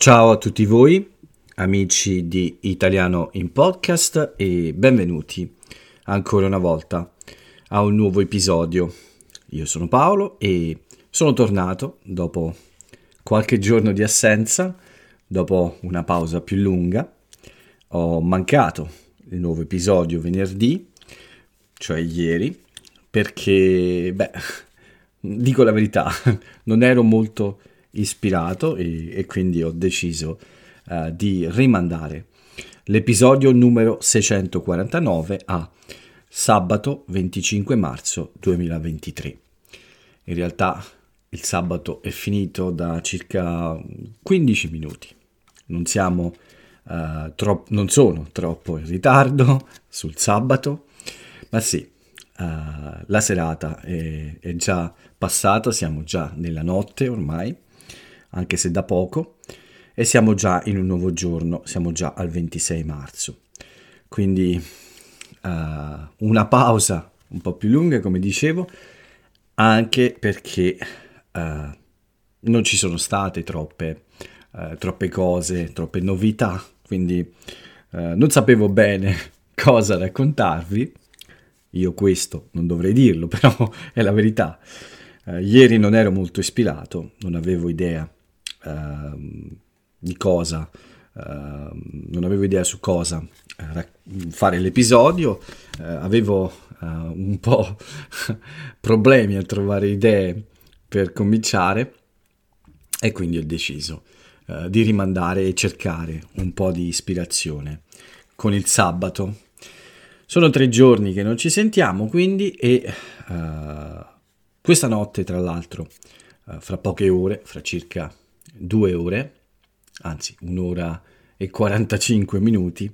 Ciao a tutti voi, amici di Italiano in Podcast e benvenuti ancora una volta a un nuovo episodio. Io sono Paolo e sono tornato dopo qualche giorno di assenza, dopo una pausa più lunga. Ho mancato il nuovo episodio venerdì, cioè ieri, perché, beh, dico la verità, non ero molto ispirato e, e quindi ho deciso uh, di rimandare l'episodio numero 649 a sabato 25 marzo 2023. In realtà il sabato è finito da circa 15 minuti. Non siamo uh, tro- non sono troppo in ritardo sul sabato, ma sì, uh, la serata è, è già passata, siamo già nella notte ormai anche se da poco, e siamo già in un nuovo giorno, siamo già al 26 marzo. Quindi uh, una pausa un po' più lunga, come dicevo, anche perché uh, non ci sono state troppe, uh, troppe cose, troppe novità, quindi non sapevo bene cosa raccontarvi. Io questo non dovrei dirlo, però è la verità. ieri non ero molto ispirato, non avevo idea Ehm, di cosa, ehm, non avevo idea su cosa eh, fare l'episodio, eh, avevo eh, un po' problemi a trovare idee per cominciare e quindi ho deciso di rimandare e cercare un po' di ispirazione con il sabato. Sono tre giorni che non ci sentiamo quindi e uh, questa notte tra l'altro, uh, fra poche ore, fra circa due ore, anzi un'ora e 45 minuti,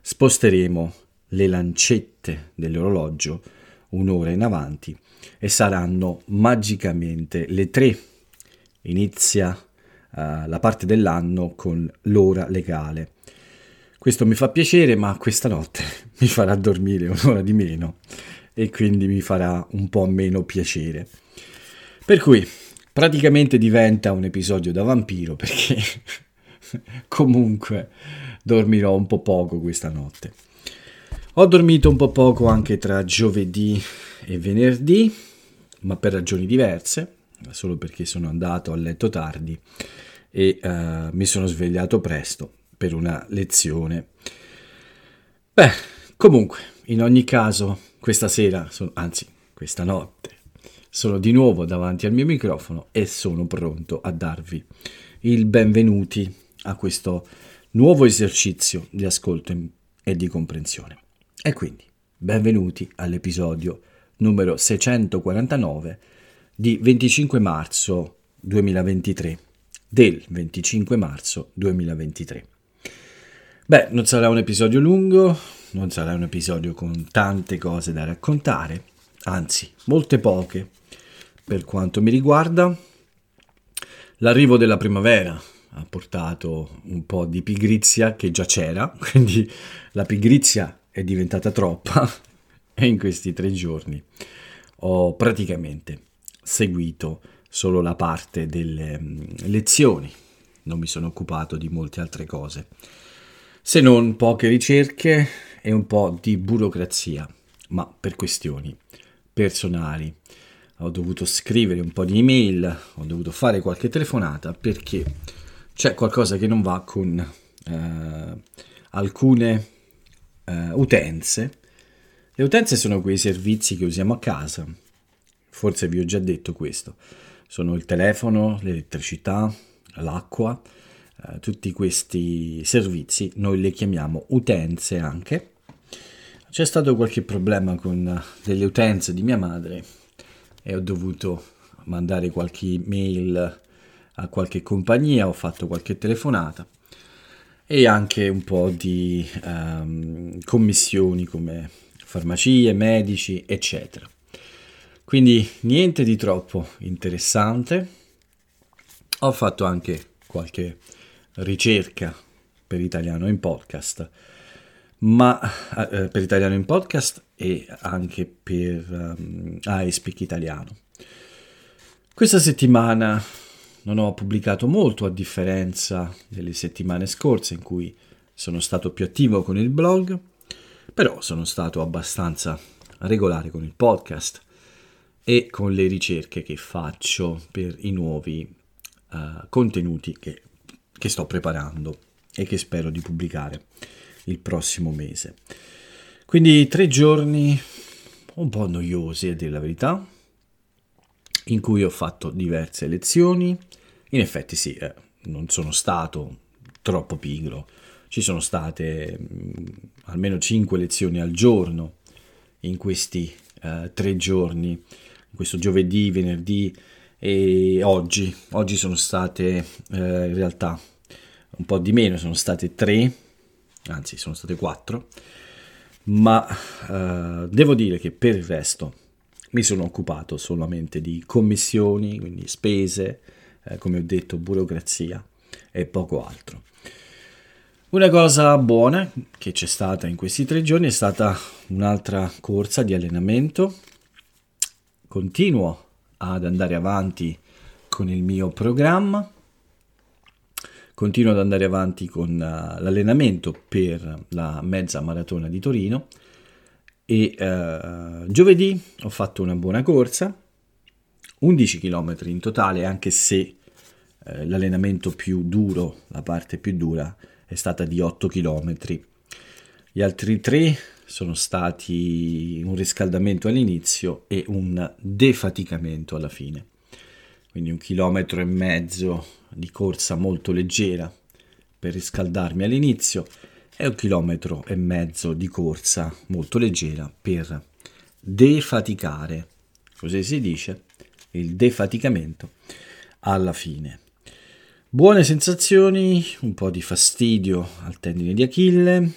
sposteremo le lancette dell'orologio un'ora in avanti e saranno magicamente le tre. Inizia uh, la parte dell'anno con l'ora legale. Questo mi fa piacere, ma questa notte mi farà dormire un'ora di meno e quindi mi farà un po' meno piacere. Per cui praticamente diventa un episodio da vampiro perché comunque dormirò un po' poco questa notte. Ho dormito un po' poco anche tra giovedì e venerdì, ma per ragioni diverse, solo perché sono andato a letto tardi e uh, mi sono svegliato presto per una lezione. Beh, comunque, in ogni caso, questa sera, anzi, questa notte, sono di nuovo davanti al mio microfono e sono pronto a darvi il benvenuti a questo nuovo esercizio di ascolto e di comprensione. E quindi, benvenuti all'episodio numero 649 di 25 marzo 2023, del 25 marzo 2023. Beh, non sarà un episodio lungo, non sarà un episodio con tante cose da raccontare, anzi, molte poche, per quanto mi riguarda. L'arrivo della primavera ha portato un po' di pigrizia che già c'era, quindi la pigrizia è diventata troppa e in questi tre giorni ho praticamente seguito solo la parte delle mm, lezioni, non mi sono occupato di molte altre cose, se non poche ricerche e un po' di burocrazia, ma per questioni personali ho dovuto scrivere un po' di email, ho dovuto fare qualche telefonata perché c'è qualcosa che non va con eh, alcune eh, utenze. Le utenze sono quei servizi che usiamo a casa, forse vi ho già detto questo, sono il telefono, l'elettricità, l'acqua, eh, tutti questi servizi noi le chiamiamo utenze anche. C'è stato qualche problema con delle utenze di mia madre e ho dovuto mandare qualche mail a qualche compagnia, ho fatto qualche telefonata e anche un po' di um, commissioni come farmacie, medici, eccetera. Quindi niente di troppo interessante. Ho fatto anche qualche ricerca per italiano in podcast, ma eh, per italiano in podcast e anche per um, ehm, iSpeak Italiano. Questa settimana non ho pubblicato molto a differenza delle settimane scorse in cui sono stato più attivo con il blog, però sono stato abbastanza regolare con il podcast e con le ricerche che faccio per i nuovi uh, contenuti che, che sto preparando e che spero di pubblicare il prossimo mese. Quindi tre giorni un po' noiosi a dire la verità, in cui ho fatto diverse lezioni. In effetti sì, eh, non sono stato troppo pigro, ci sono state mh, mm, almeno 5 lezioni al giorno in questi eh, tre giorni, questo giovedì, venerdì e oggi. Oggi sono state eh, in realtà un po' di meno, sono state tre, anzi sono state quattro, ma eh, devo dire che per il resto mi sono occupato solamente di commissioni, quindi spese, eh, come ho detto, burocrazia e poco altro. Una cosa buona che c'è stata in questi tre giorni è stata un'altra corsa di allenamento. Continuo ad andare avanti con il mio programma, continuo ad andare avanti con uh, l'allenamento per la mezza maratona di Torino e uh, giovedì ho fatto una buona corsa, 11 km in totale, anche se uh, l'allenamento più duro, la parte più dura, è stata di 8 km. Gli altri tre sono stati un riscaldamento all'inizio e un defaticamento alla fine. Quindi un chilometro e mezzo di corsa molto leggera per riscaldarmi all'inizio e un chilometro e mezzo di corsa molto leggera per defaticare, così si dice, il defaticamento alla fine. Buone sensazioni, un po' di fastidio al tendine di Achille,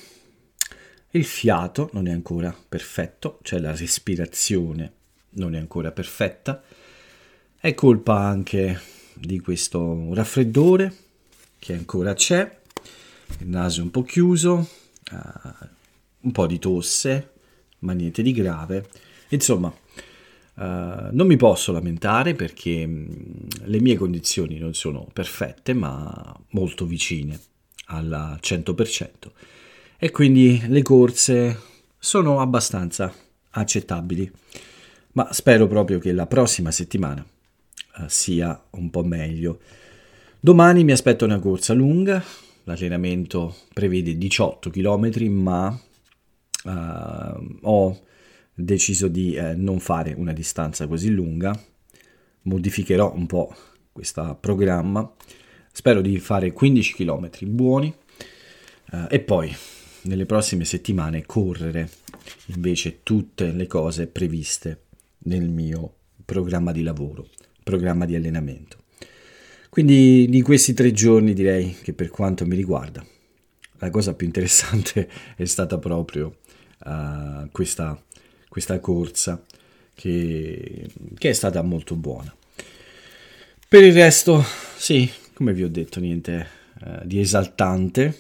il fiato non è ancora perfetto, cioè la respirazione non è ancora perfetta, è colpa anche di questo raffreddore che ancora c'è, il naso un po' chiuso, uh, un po' di tosse, ma niente di grave, insomma Uh, non mi posso lamentare perché mm, le mie condizioni non sono perfette ma molto vicine al 100% e quindi le corse sono abbastanza accettabili. Ma spero proprio che la prossima settimana sia un po' meglio. Domani mi aspetta una corsa lunga l'allenamento prevede 18 km ma uh, ho deciso di eh, non fare una distanza così lunga, modificherò un po' questo programma, spero di fare 15 km buoni eh, e poi nelle prossime settimane correre invece tutte le cose previste nel mio programma di lavoro, programma di allenamento. Quindi di questi tre giorni direi che per quanto mi riguarda la cosa più interessante è stata proprio uh, questa questa corsa che, che è stata molto buona. Per il resto, sì, come vi ho detto, niente eh, di esaltante,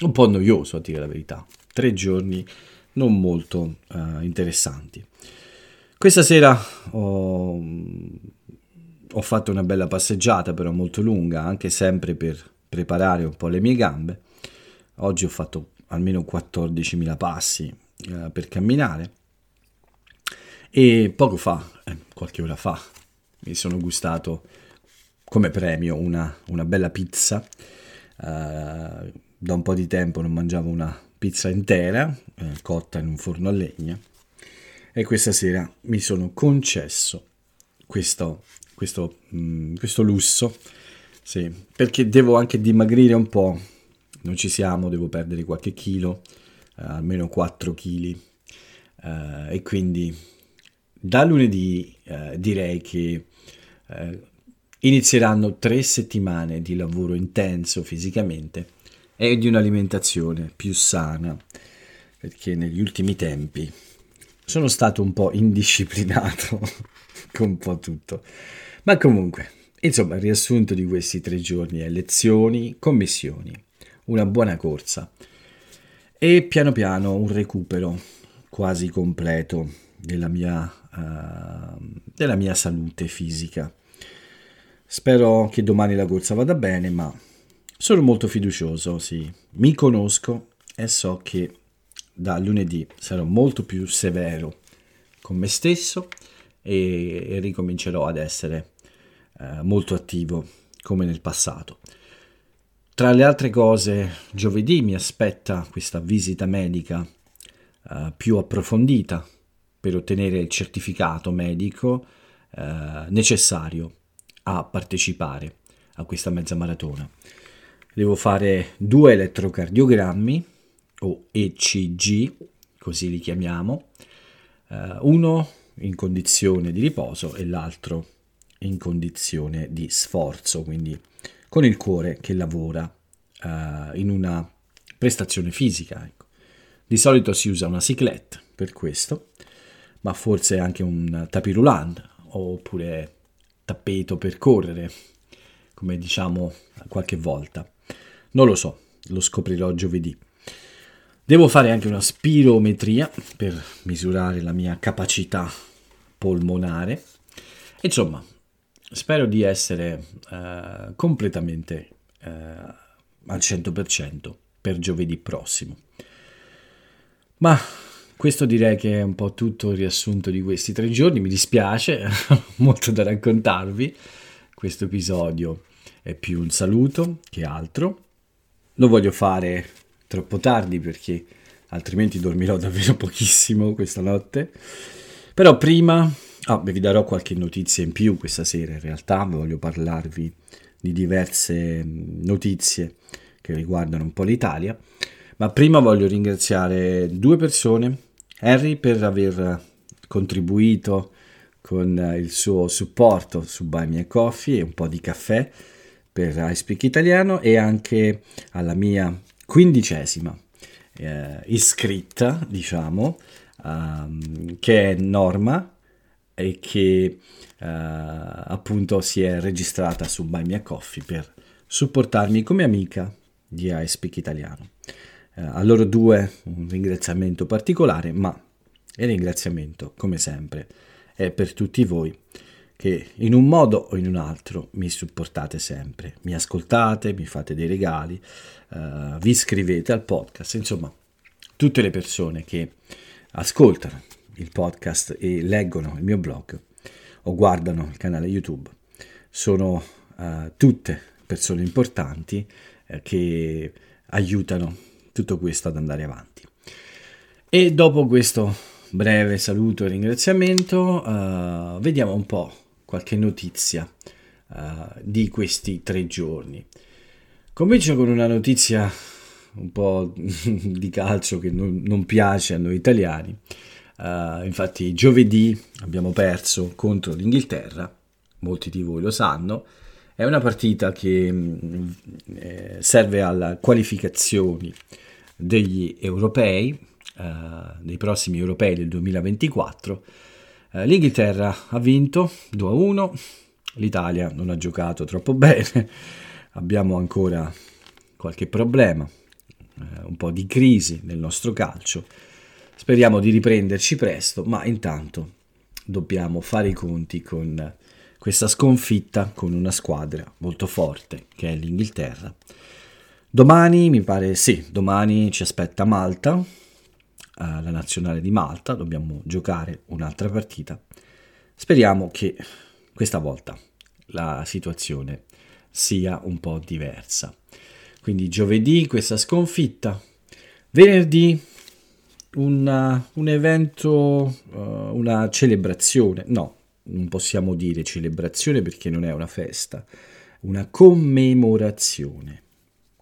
un po' noioso a dire la verità. Tre giorni non molto eh, interessanti. Questa sera ho, ho, fatto una bella passeggiata, però molto lunga, anche sempre per preparare un po' le mie gambe. Oggi ho fatto almeno 14.000 passi eh, per camminare e poco fa, eh, qualche ora fa, mi sono gustato come premio una, una bella pizza. Uh, da un po' di tempo non mangiavo una pizza intera, eh, cotta in un forno a legna, e questa sera mi sono concesso questo, questo, mh, mm, questo lusso, sì, perché devo anche dimagrire un po', non ci siamo, devo perdere qualche chilo, uh, almeno 4 kg, uh, e quindi da lunedì eh, direi che eh, inizieranno tre settimane di lavoro intenso fisicamente e di un'alimentazione più sana, perché negli ultimi tempi sono stato un po' indisciplinato con un po' tutto. Ma comunque, insomma, il riassunto di questi tre giorni è lezioni, commissioni, una buona corsa e piano piano un recupero quasi completo della mia, uh, della mia salute fisica. Spero che domani la corsa vada bene, ma sono molto fiducioso, sì. Mi conosco e so che da lunedì sarò molto più severo con me stesso e, ricomincerò ad essere eh, molto attivo come nel passato. Tra le altre cose, giovedì mi aspetta questa visita medica eh, più approfondita per ottenere il certificato medico eh, necessario a partecipare a questa mezza maratona. Devo fare due elettrocardiogrammi o ECG, così li chiamiamo, eh, uno in condizione di riposo e l'altro in condizione di sforzo, quindi con il cuore che lavora eh, in una prestazione fisica. Ecco. Di solito si usa una cyclette per questo, ma forse anche un tapirulant oppure tappeto per correre, come diciamo qualche volta. Non lo so, lo scoprirò giovedì. Devo fare anche una spirometria per misurare la mia capacità polmonare. Insomma, spero di essere eh, completamente eh, al 100% per giovedì prossimo. Ma questo direi che è un po' tutto il riassunto di questi tre giorni. Mi dispiace, molto da raccontarvi. Questo episodio è più un saluto che altro. Lo voglio fare troppo tardi perché altrimenti dormirò davvero pochissimo questa notte. Però prima ah, vi darò qualche notizia in più questa sera. In realtà voglio parlarvi di diverse notizie che riguardano un po' l'Italia. Ma prima voglio ringraziare due persone Harry per aver contribuito con il suo supporto su Buy Me a Coffee e un po' di caffè per iSpeak Italiano e anche alla mia quindicesima eh, iscritta, diciamo, um, che è Norma e che uh, appunto si è registrata su Buy Me a Coffee per supportarmi come amica di iSpeak Italiano. Eh, a loro due un ringraziamento particolare, ma il ringraziamento, come sempre, è per tutti voi che in un modo o in un altro mi supportate sempre, mi ascoltate, mi fate dei regali, uh, vi iscrivete al podcast, insomma, tutte le persone che ascoltano il podcast e leggono il mio blog o guardano il canale YouTube sono uh, tutte persone importanti uh, che aiutano tutto questo ad andare avanti. E dopo questo breve saluto e ringraziamento, uh, vediamo un po' qualche notizia uh, di questi tre giorni. Comincio con una notizia un po' di calcio che non, non piace a noi italiani. Uh, infatti giovedì abbiamo perso contro l'Inghilterra, molti di voi lo sanno, è una partita che mm, eh, serve alle qualificazioni degli europei, eh, dei prossimi europei del 2024. Eh, L'Inghilterra ha vinto 2-1, l'Italia non ha giocato troppo bene, abbiamo ancora qualche problema, eh, un po' di crisi nel nostro calcio. Speriamo di riprenderci presto, ma intanto dobbiamo fare i conti con questa sconfitta con una squadra molto forte che è l'Inghilterra Domani, mi pare, sì, domani ci aspetta Malta, eh, la nazionale di Malta, dobbiamo giocare un'altra partita. Speriamo che questa volta la situazione sia un po' diversa. Quindi giovedì questa sconfitta, venerdì una, un evento, uh, una celebrazione, no, non possiamo dire celebrazione perché non è una festa, una commemorazione.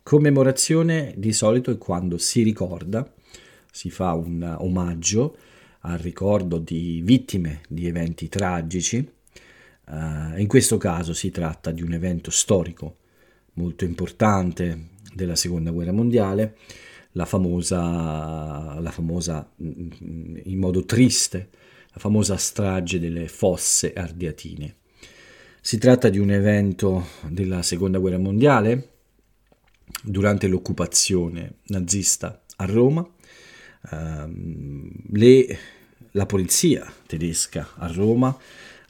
Commemorazione di solito è quando si ricorda, si fa un omaggio al ricordo di vittime di eventi tragici. Uh, in questo caso si tratta di un evento storico molto importante della seconda guerra mondiale, la famosa, la famosa in modo triste, la famosa strage delle fosse ardiatine. Si tratta di un evento della seconda guerra mondiale durante l'occupazione nazista a Roma, ehm, le, la polizia tedesca a Roma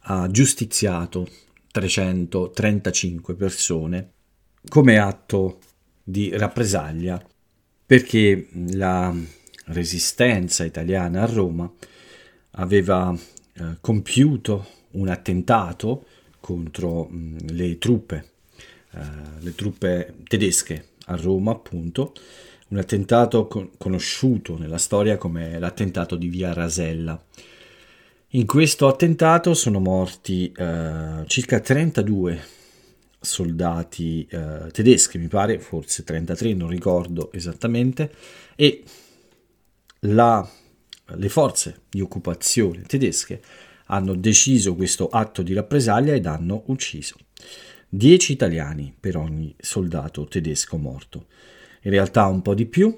ha giustiziato 335 persone come atto di rappresaglia perché la resistenza italiana a Roma aveva eh, compiuto un attentato contro mh, le truppe, eh, le truppe tedesche a Roma, appunto, un attentato con- conosciuto nella storia come l'attentato di Via Rasella. In questo attentato sono morti eh, circa 32 soldati eh, tedeschi, mi pare, forse 33, non ricordo esattamente, e la, le forze di occupazione tedesche hanno deciso questo atto di rappresaglia ed hanno ucciso 10 italiani per ogni soldato tedesco morto. In realtà un po' di più.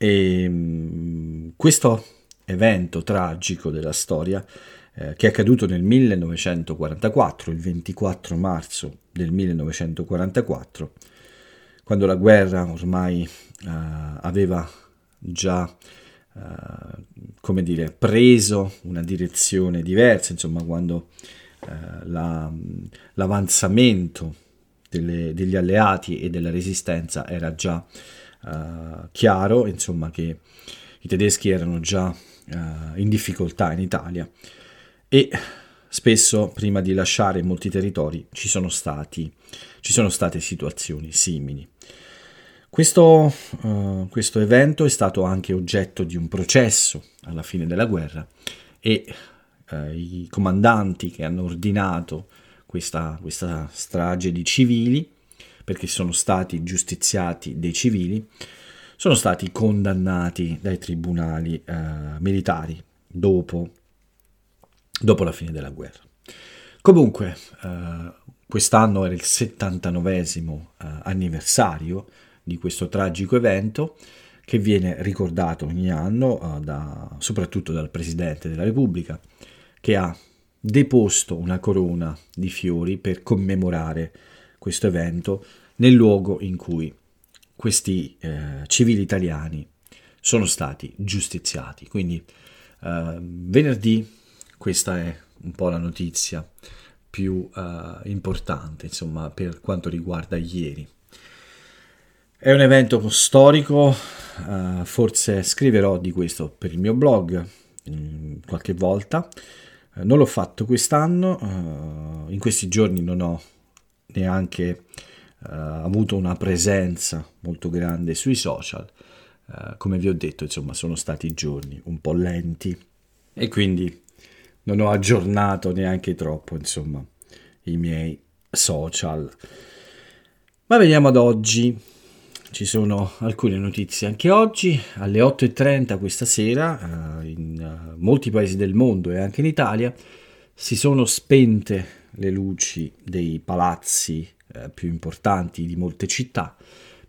E mm, questo evento tragico della storia eh, che è accaduto nel 1944, il 24 marzo del 1944, quando la guerra ormai eh, aveva già eh, come dire, preso una direzione diversa, insomma, quando eh, la, l'avanzamento delle, degli alleati e della resistenza era già eh, chiaro, insomma, che i tedeschi erano già in difficoltà in Italia. E spesso prima di lasciare molti territori ci sono, stati, ci sono state situazioni simili. Questo, uh, questo, evento è stato anche oggetto di un processo alla fine della guerra e uh, i comandanti che hanno ordinato questa, questa, strage di civili, perché sono stati giustiziati dei civili, sono stati condannati dai tribunali uh, militari dopo, dopo, la fine della guerra. Comunque, quest'anno era il 79 anniversario di questo tragico evento che viene ricordato ogni anno uh, da, soprattutto dal Presidente della Repubblica che ha deposto una corona di fiori per commemorare questo evento nel luogo in cui questi eh, civili italiani sono stati giustiziati. Quindi eh, venerdì questa è un po' la notizia più eh, importante, insomma, per quanto riguarda ieri. È un evento storico, uh, forse scriverò di questo per il mio blog um, qualche volta. Uh, non l'ho fatto quest'anno, uh, in questi giorni non ho neanche avuto una presenza molto grande sui social. come vi ho detto, insomma, sono stati giorni un po' lenti e quindi non ho aggiornato neanche troppo, insomma, i miei social. Ma veniamo ad oggi. Ci sono alcune notizie anche oggi, alle 8.30 questa sera, eh, in eh, molti paesi del mondo e anche in Italia, si sono spente le luci dei palazzi eh, più importanti di molte città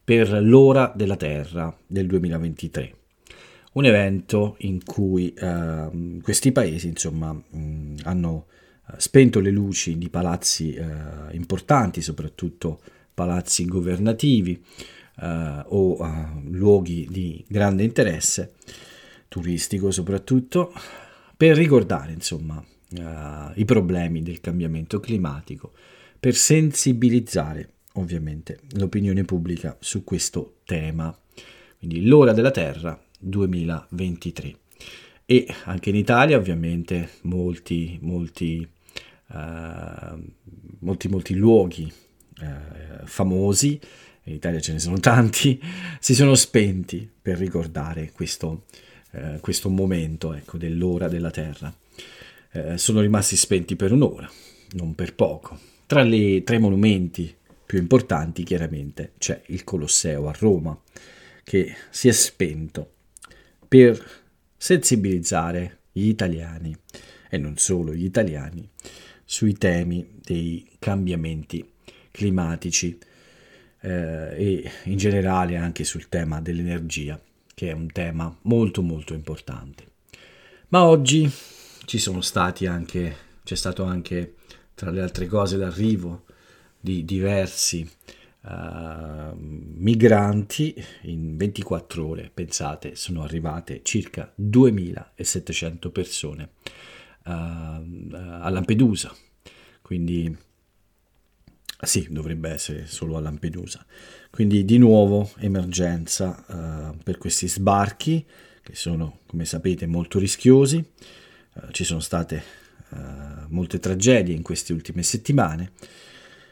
per l'ora della Terra del 2023. Un evento in cui eh, questi paesi insomma, mh, hanno spento le luci di palazzi eh, importanti, soprattutto palazzi governativi, uh, o uh, luoghi di grande interesse turistico soprattutto per ricordare insomma uh, i problemi del cambiamento climatico per sensibilizzare ovviamente l'opinione pubblica su questo tema. Quindi l'ora della terra 2023 e anche in Italia ovviamente molti molti molti molti luoghi famosi in Italia ce ne sono tanti, si sono spenti per ricordare questo, eh, questo momento ecco, dell'ora della Terra. Eh, sono rimasti spenti per un'ora, non per poco. Tra i tre monumenti più importanti chiaramente c'è il Colosseo a Roma, che si è spento per sensibilizzare gli italiani, e non solo gli italiani, sui temi dei cambiamenti climatici eh, e in generale anche sul tema dell'energia, che è un tema molto molto importante. Ma oggi ci sono stati anche, c'è stato anche tra le altre cose l'arrivo di diversi uh, migranti in 24 ore, pensate, sono arrivate circa 2700 persone uh, a Lampedusa, quindi Sì, dovrebbe essere solo a Lampedusa. Quindi di nuovo emergenza uh, per questi sbarchi che sono, come sapete, molto rischiosi. Uh, ci sono state uh, molte tragedie in queste ultime settimane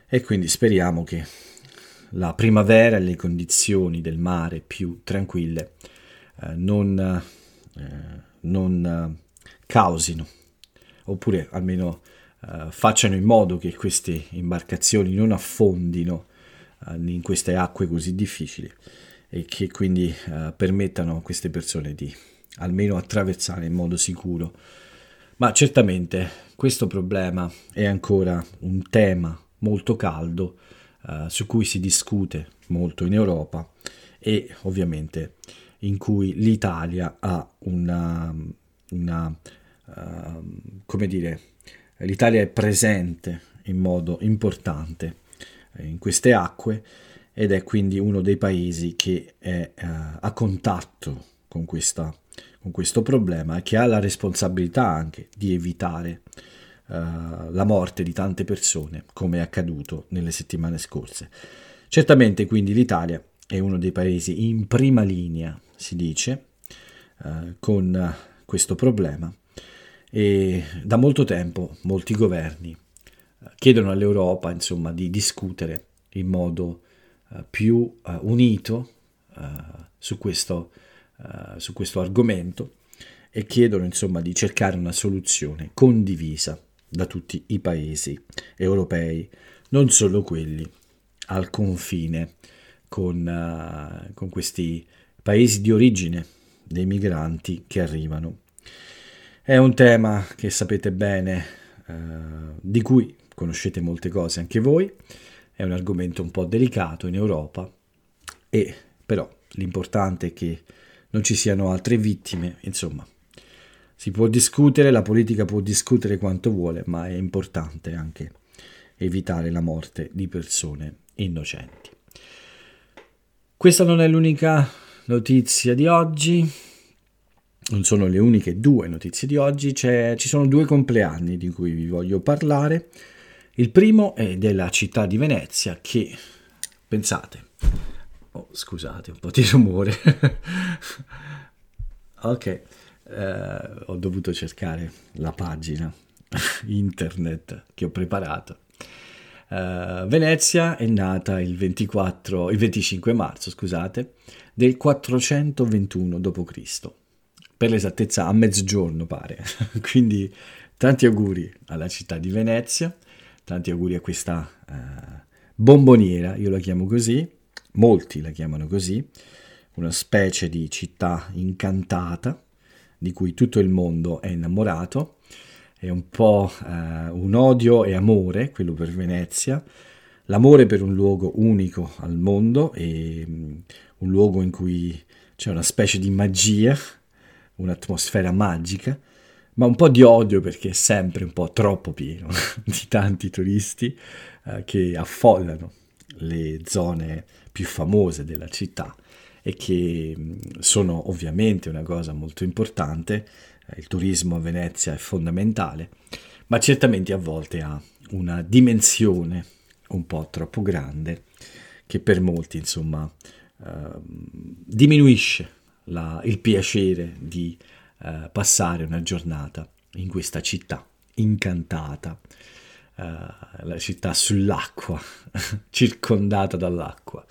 e quindi speriamo che la primavera e le condizioni del mare più tranquille non, non causino, oppure almeno uh, facciano in modo che queste imbarcazioni non affondino uh, in queste acque così difficili e che quindi permettano a queste persone di almeno attraversare in modo sicuro. Ma certamente questo problema è ancora un tema molto caldo su cui si discute molto in Europa e ovviamente in cui l'Italia ha una, una uh, come dire, l'Italia è presente in modo importante eh, in queste acque ed è quindi uno dei paesi che è uh, a contatto con, questa, con, questo problema e che ha la responsabilità anche di evitare uh, la morte di tante persone come è accaduto nelle settimane scorse. Certamente quindi l'Italia è uno dei paesi in prima linea, si dice, uh, con questo problema e da molto tempo molti governi eh, chiedono all'Europa insomma, di discutere in modo uh, più uh, unito uh, su, questo, su, questo, argomento e chiedono insomma, di cercare una soluzione condivisa da tutti i paesi europei, non solo quelli al confine con, con questi paesi di origine dei migranti che arrivano è un tema che sapete bene, eh, di cui conoscete molte cose anche voi, è un argomento un po' delicato in Europa e però l'importante è che non ci siano altre vittime, insomma. Si può discutere, la politica può discutere quanto vuole, ma è importante anche evitare la morte di persone innocenti. Questa non è l'unica notizia di oggi, non sono le uniche due notizie di oggi, C'è, ci sono due compleanni di cui vi voglio parlare. Il primo è della città di Venezia che, pensate, oh, scusate un po' di rumore, ok, eh, ho dovuto cercare la pagina internet che ho preparato. Uh, Venezia è nata il, 24, il 25 marzo scusate, del 421 d.C per l'esattezza a mezzogiorno pare. Quindi tanti auguri alla città di Venezia, tanti auguri a questa uh, bomboniera, io la chiamo così, molti la chiamano così, una specie di città incantata di cui tutto il mondo è innamorato. È un po' uh, un odio e amore, quello per Venezia, l'amore per un luogo unico al mondo e um, un luogo in cui c'è una specie di magia un'atmosfera magica, ma un po' di odio perché è sempre un po' troppo pieno di tanti turisti eh, che affollano le zone più famose della città e che mm, sono ovviamente una cosa molto importante. Eh, il turismo a Venezia è fondamentale, ma certamente a volte ha una dimensione un po' troppo grande che per molti insomma eh, diminuisce la, il piacere di eh, passare una giornata in questa città incantata, eh, la città sull'acqua, circondata dall'acqua.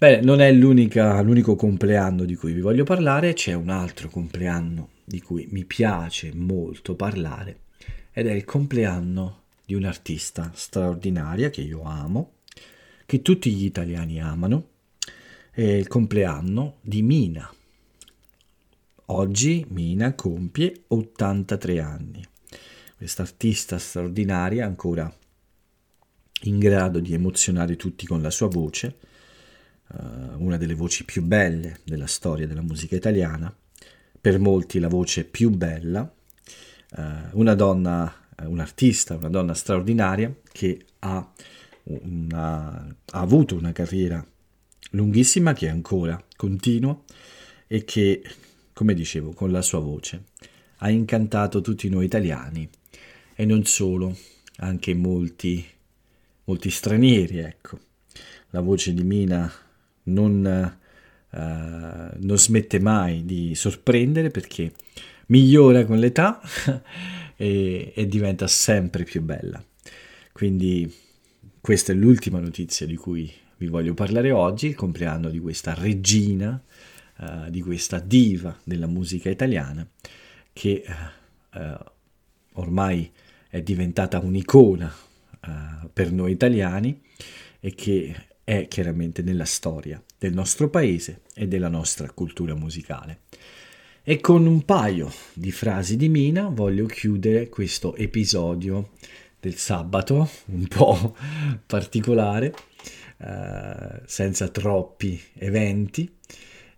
Bene, non è l'unico compleanno di cui vi voglio parlare, c'è un altro compleanno di cui mi piace molto parlare ed è il compleanno di un'artista straordinaria che io amo, che tutti gli italiani amano, è il compleanno di Mina. Oggi Mina compie 83 anni. Questa artista straordinaria, ancora in grado di emozionare tutti con la sua voce, una delle voci più belle della storia della musica italiana, per molti la voce più bella, uh, una donna, un'artista, una donna straordinaria che ha, una, ha avuto una carriera lunghissima che ancora continua e che, come dicevo, con la sua voce ha incantato tutti noi italiani e non solo, anche molti molti stranieri, ecco. La voce di Mina non, uh, non smette mai di sorprendere perché migliora con l'età e, e diventa sempre più bella. Quindi questa è l'ultima notizia di cui vi voglio parlare oggi, il compleanno di questa regina, uh, di questa diva della musica italiana che uh, ormai è diventata un'icona uh, per noi italiani e che è chiaramente nella storia del nostro paese e della nostra cultura musicale. E con un paio di frasi di Mina voglio chiudere questo episodio del sabato, un po' particolare, eh, senza troppi eventi,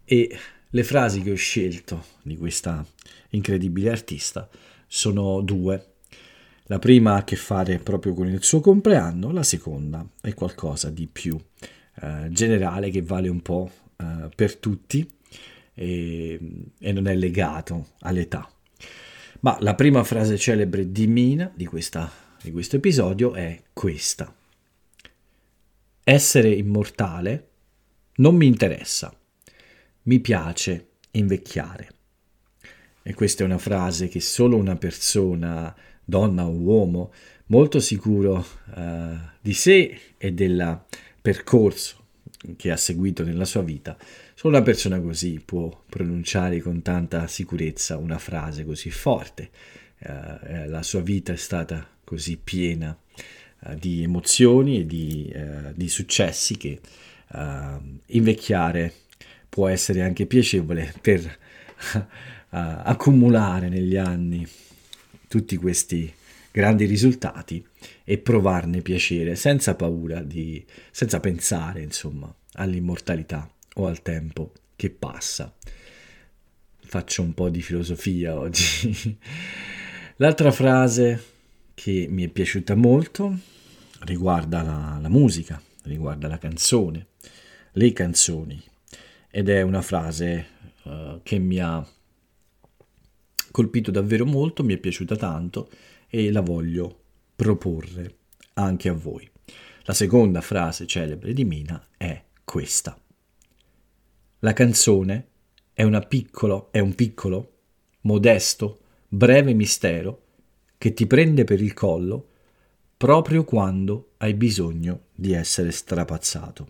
e le frasi che ho scelto di questa incredibile artista sono due. La prima ha a che fare proprio con il suo compleanno, la seconda è qualcosa di più eh, generale che vale un po' eh, per tutti e, e non è legato all'età. Ma la prima frase celebre di Mina di, questa, di questo episodio è questa. Essere immortale non mi interessa, mi piace invecchiare. E questa è una frase che solo una persona, donna o uomo, molto sicuro uh, di sé e del percorso che ha seguito nella sua vita, solo una persona così può pronunciare con tanta sicurezza una frase così forte. Uh, la sua vita è stata così piena uh, di emozioni e di, di successi che invecchiare può essere anche piacevole per accumulare negli anni tutti questi grandi risultati e provarne piacere senza paura di, senza pensare insomma all'immortalità o al tempo che passa. Faccio un po' di filosofia oggi. L'altra frase che mi è piaciuta molto riguarda la, la musica, riguarda la canzone, le canzoni ed è una frase uh, che mi ha colpito davvero molto, mi è piaciuta tanto e la voglio proporre anche a voi. La seconda frase celebre di Mina è questa. La canzone è, piccolo, è un piccolo, modesto, breve mistero che ti prende per il collo proprio quando hai bisogno di essere strapazzato.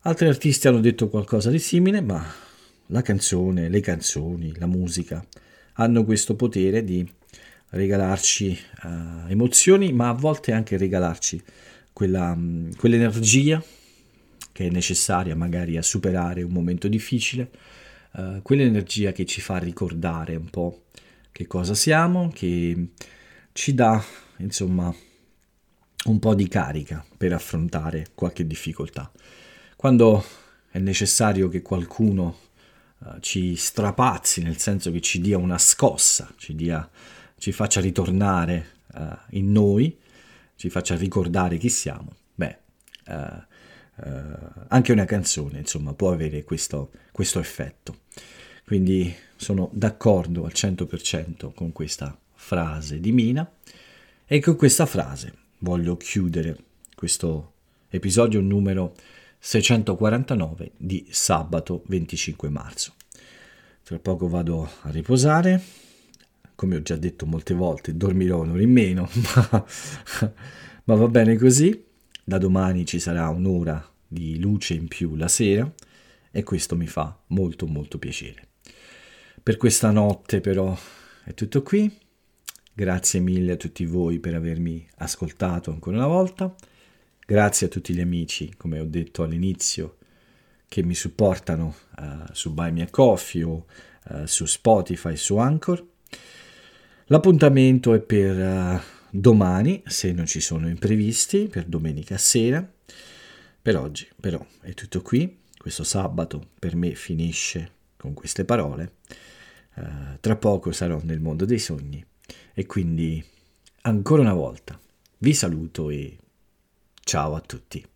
Altri artisti hanno detto qualcosa di simile, ma la canzone, le canzoni, la musica hanno questo potere di regalarci uh, emozioni, ma a volte anche regalarci quella, um, quell'energia che è necessaria magari a superare un momento difficile, uh, quell'energia che ci fa ricordare un po' che cosa siamo, che ci dà insomma un po' di carica per affrontare qualche difficoltà. Quando è necessario che qualcuno uh, ci strapazzi, nel senso che ci dia una scossa, ci, dia, ci faccia ritornare uh, in noi, ci faccia ricordare chi siamo, beh, uh, anche una canzone, insomma, può avere questo, questo effetto. Quindi sono d'accordo al 100% con questa frase di Mina e con questa frase voglio chiudere questo episodio numero 649 di sabato 25 marzo. Tra poco vado a riposare, come ho già detto molte volte, dormirò un'ora in meno, ma, ma va bene così. Da domani ci sarà un'ora di luce in più la sera e questo mi fa molto molto piacere. Per questa notte però è tutto qui. Grazie mille a tutti voi per avermi ascoltato ancora una volta. Grazie a tutti gli amici, come ho detto all'inizio, che mi supportano uh, su Buy Me a Coffee o uh, su Spotify, su Anchor. L'appuntamento è per uh, domani, se non ci sono imprevisti, per domenica sera. Per oggi, però, è tutto qui. Questo sabato per me finisce con queste parole. tra poco sarò nel mondo dei sogni e quindi ancora una volta vi saluto e Ciao a tutti.